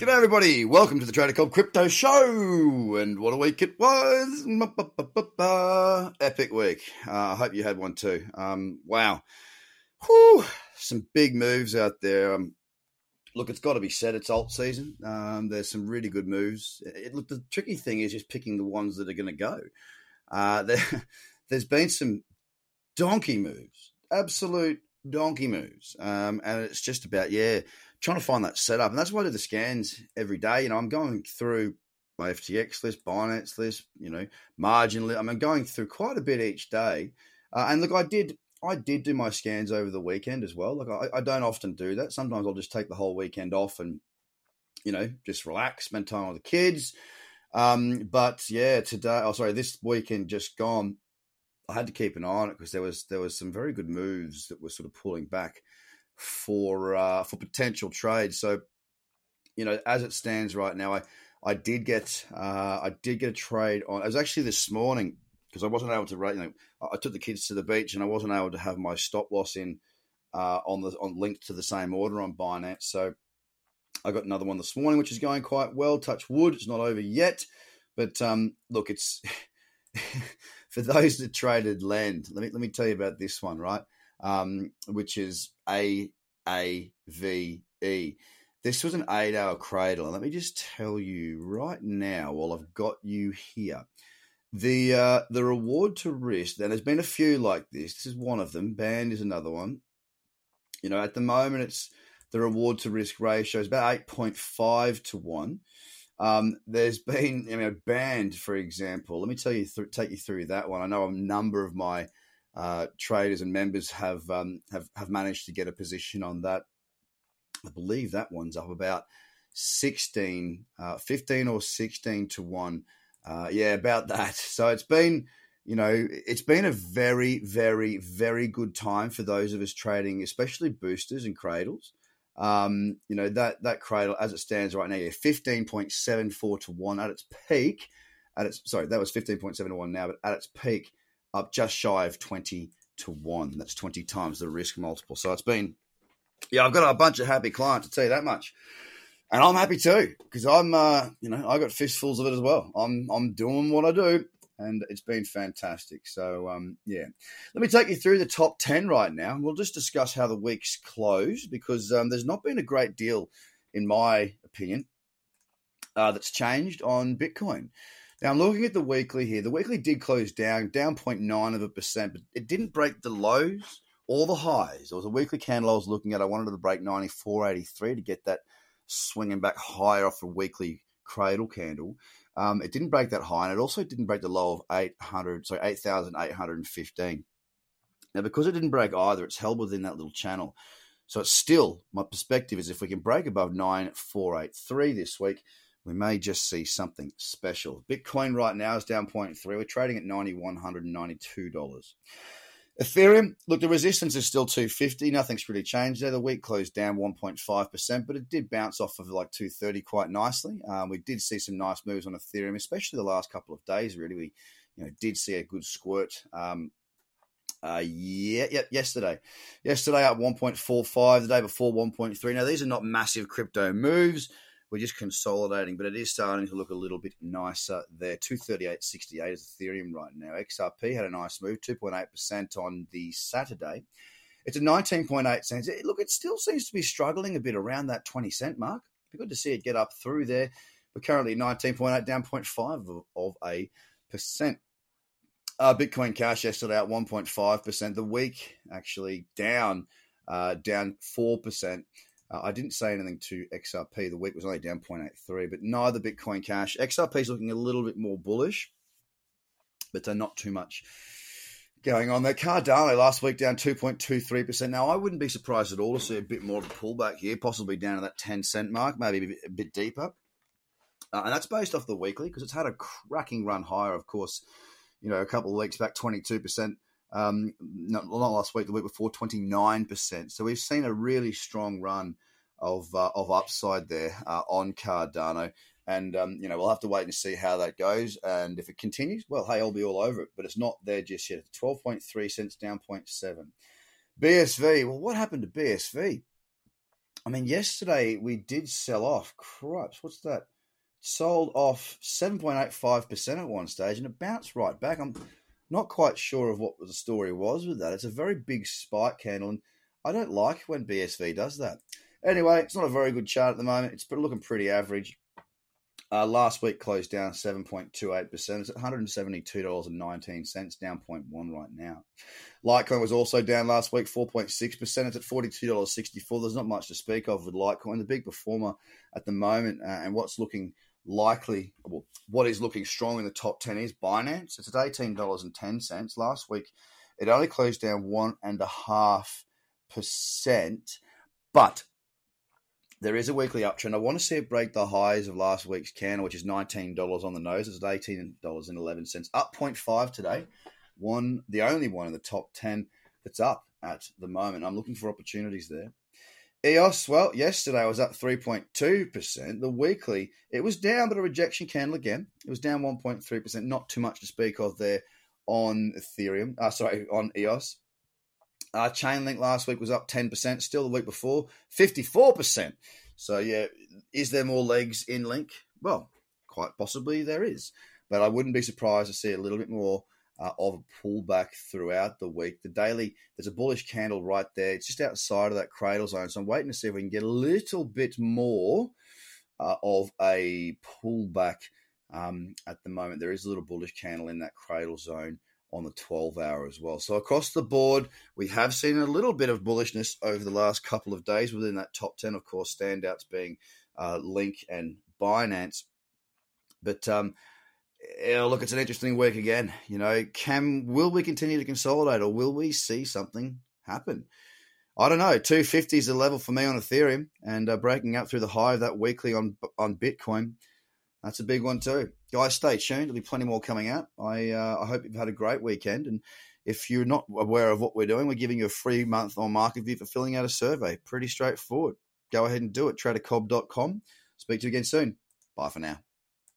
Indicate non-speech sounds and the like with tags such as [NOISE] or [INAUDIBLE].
G'day, everybody. Welcome to the Trader Cobb Crypto Show. And what a week it was. Epic week. Uh, I hope you had one too. Um, wow. Whew. Some big moves out there. Um, look, it's got to be said, it's alt season. Um, there's some really good moves. It, look, the tricky thing is just picking the ones that are going to go. Uh, [LAUGHS] there, there's been some donkey moves, absolute donkey moves. Um, and it's just about, yeah, trying to find that setup. And that's why I do the scans every day. You know, I'm going through my FTX list, Binance list, you know, margin list. I'm going through quite a bit each day. Uh, and look, I did I did do my scans over the weekend as well. Like I, I, don't often do that. Sometimes I'll just take the whole weekend off and, you know, just relax, spend time with the kids. Um, but yeah, today, oh sorry, this weekend just gone. I had to keep an eye on it because there was there was some very good moves that were sort of pulling back for uh, for potential trade. So, you know, as it stands right now, I I did get uh, I did get a trade on. It was actually this morning because I wasn't able to rate. You know, I took the kids to the beach and I wasn't able to have my stop loss in uh, on the on linked to the same order on Binance. So I got another one this morning, which is going quite well. Touch wood, it's not over yet, but um, look, it's [LAUGHS] for those that traded LEND. Let me let me tell you about this one, right? um, which is A A V E. This was an eight hour cradle. And let me just tell you right now, while I've got you here, the uh, the reward to risk, and there's been a few like this. This is one of them. Band is another one. You know, at the moment, it's the reward to risk ratio is about 8.5 to 1. Um, there's been, you know, band, for example. Let me tell you, th- take you through that one. I know a number of my uh, traders and members have um, have have managed to get a position on that. I believe that one's up about 16, uh, 15 or 16 to 1. Uh, yeah, about that. [LAUGHS] So it's been, you know, it's been a very, very, very good time for those of us trading, especially boosters and cradles. Um, you know, that, that cradle as it stands right now, yeah, 15.74 to 1 at its peak. At its sorry, that was 15.7 to 1 now, but at its peak, up just shy of 20 to 1. That's 20 times the risk multiple. So it's been, yeah, I've got a bunch of happy clients, to tell you that much. And I'm happy too, because I'm, uh, you know, I got fistfuls of it as well. I'm, I'm doing what I do, and it's been fantastic. So, um, yeah, let me take you through the top 10 right now. We'll just discuss how the week's closed because um, there's not been a great deal, in my opinion, uh, that's changed on Bitcoin. Now I'm looking at the weekly here. The weekly did close down, down 0.9 of a percent, but it didn't break the lows or the highs. It was a weekly candle I was looking at. I wanted to break 94.83 to get that swinging back higher off the weekly cradle candle. Um, it didn't break that high, and it also didn't break the low of 800, so 8,815. Now, because it didn't break either, it's held within that little channel. So it's still, my perspective is if we can break above 9483 this week, we may just see something special. Bitcoin right now is down 0.3. We're trading at $9,192. Ethereum, look, the resistance is still 250. Nothing's really changed there. The week closed down 1.5%, but it did bounce off of like 230 quite nicely. Um, we did see some nice moves on Ethereum, especially the last couple of days, really. We you know, did see a good squirt. Um, uh, yeah, yeah, yesterday. Yesterday up 1.45, the day before 1.3. Now, these are not massive crypto moves. We're just consolidating, but it is starting to look a little bit nicer there. 238.68 is Ethereum right now. XRP had a nice move, 2.8% on the Saturday. It's a 19.8 cents. Look, it still seems to be struggling a bit around that 20 cent mark. Be good to see it get up through there. We're currently 19.8, down 0.5 of, of a percent. Uh, Bitcoin Cash yesterday at 1.5%. The week actually down, uh, down 4%. Uh, I didn't say anything to XRP. The week was only down 0.83, but neither Bitcoin Cash. XRP is looking a little bit more bullish, but uh, not too much going on there. Cardano last week down 2.23%. Now, I wouldn't be surprised at all to see a bit more of a pullback here, possibly down to that 10 cent mark, maybe a bit deeper. Uh, and that's based off the weekly because it's had a cracking run higher, of course, you know, a couple of weeks back, 22%. Um, not, not last week, the week before, 29%. So we've seen a really strong run of uh, of upside there uh, on Cardano. And, um, you know, we'll have to wait and see how that goes. And if it continues, well, hey, I'll be all over it. But it's not there just yet. 12.3 cents down 0.7. BSV, well, what happened to BSV? I mean, yesterday we did sell off. Cripes, what's that? Sold off 7.85% at one stage and it bounced right back. I'm not quite sure of what the story was with that. It's a very big spike candle, and I don't like when BSV does that. Anyway, it's not a very good chart at the moment. It's looking pretty average. Uh, last week closed down 7.28%. It's at $172.19, down 0.1 right now. Litecoin was also down last week, 4.6%. It's at $42.64. There's not much to speak of with Litecoin. The big performer at the moment uh, and what's looking likely, what is looking strong in the top 10 is Binance. It's at $18.10. Last week, it only closed down 1.5%. But there is a weekly uptrend. I want to see it break the highs of last week's candle, which is $19 on the nose. It's at $18.11, up 0.5 today. One, the only one in the top 10 that's up at the moment. I'm looking for opportunities there. EOS, well, yesterday was up 3.2%. The weekly, it was down, but a rejection candle again. It was down 1.3%. Not too much to speak of there on Ethereum. Uh, sorry, on EOS. Uh, Chainlink last week was up 10%, still the week before, 54%. So, yeah, is there more legs in Link? Well, quite possibly there is. But I wouldn't be surprised to see a little bit more uh, of a pullback throughout the week. The daily, there's a bullish candle right there. It's just outside of that cradle zone. So I'm waiting to see if we can get a little bit more uh, of a pullback um, at the moment. There is a little bullish candle in that cradle zone on the 12 hour as well. So across the board, we have seen a little bit of bullishness over the last couple of days within that top 10. Of course, standouts being uh, Link and Binance. But um, yeah, look, it's an interesting week again. You know, can will we continue to consolidate, or will we see something happen? I don't know. Two fifty is the level for me on Ethereum, and uh, breaking up through the high of that weekly on on Bitcoin. That's a big one too, guys. Stay tuned. There'll be plenty more coming out. I uh, I hope you've had a great weekend, and if you're not aware of what we're doing, we're giving you a free month on Market View for filling out a survey. Pretty straightforward. Go ahead and do it. Tradercobb.com. Speak to you again soon. Bye for now.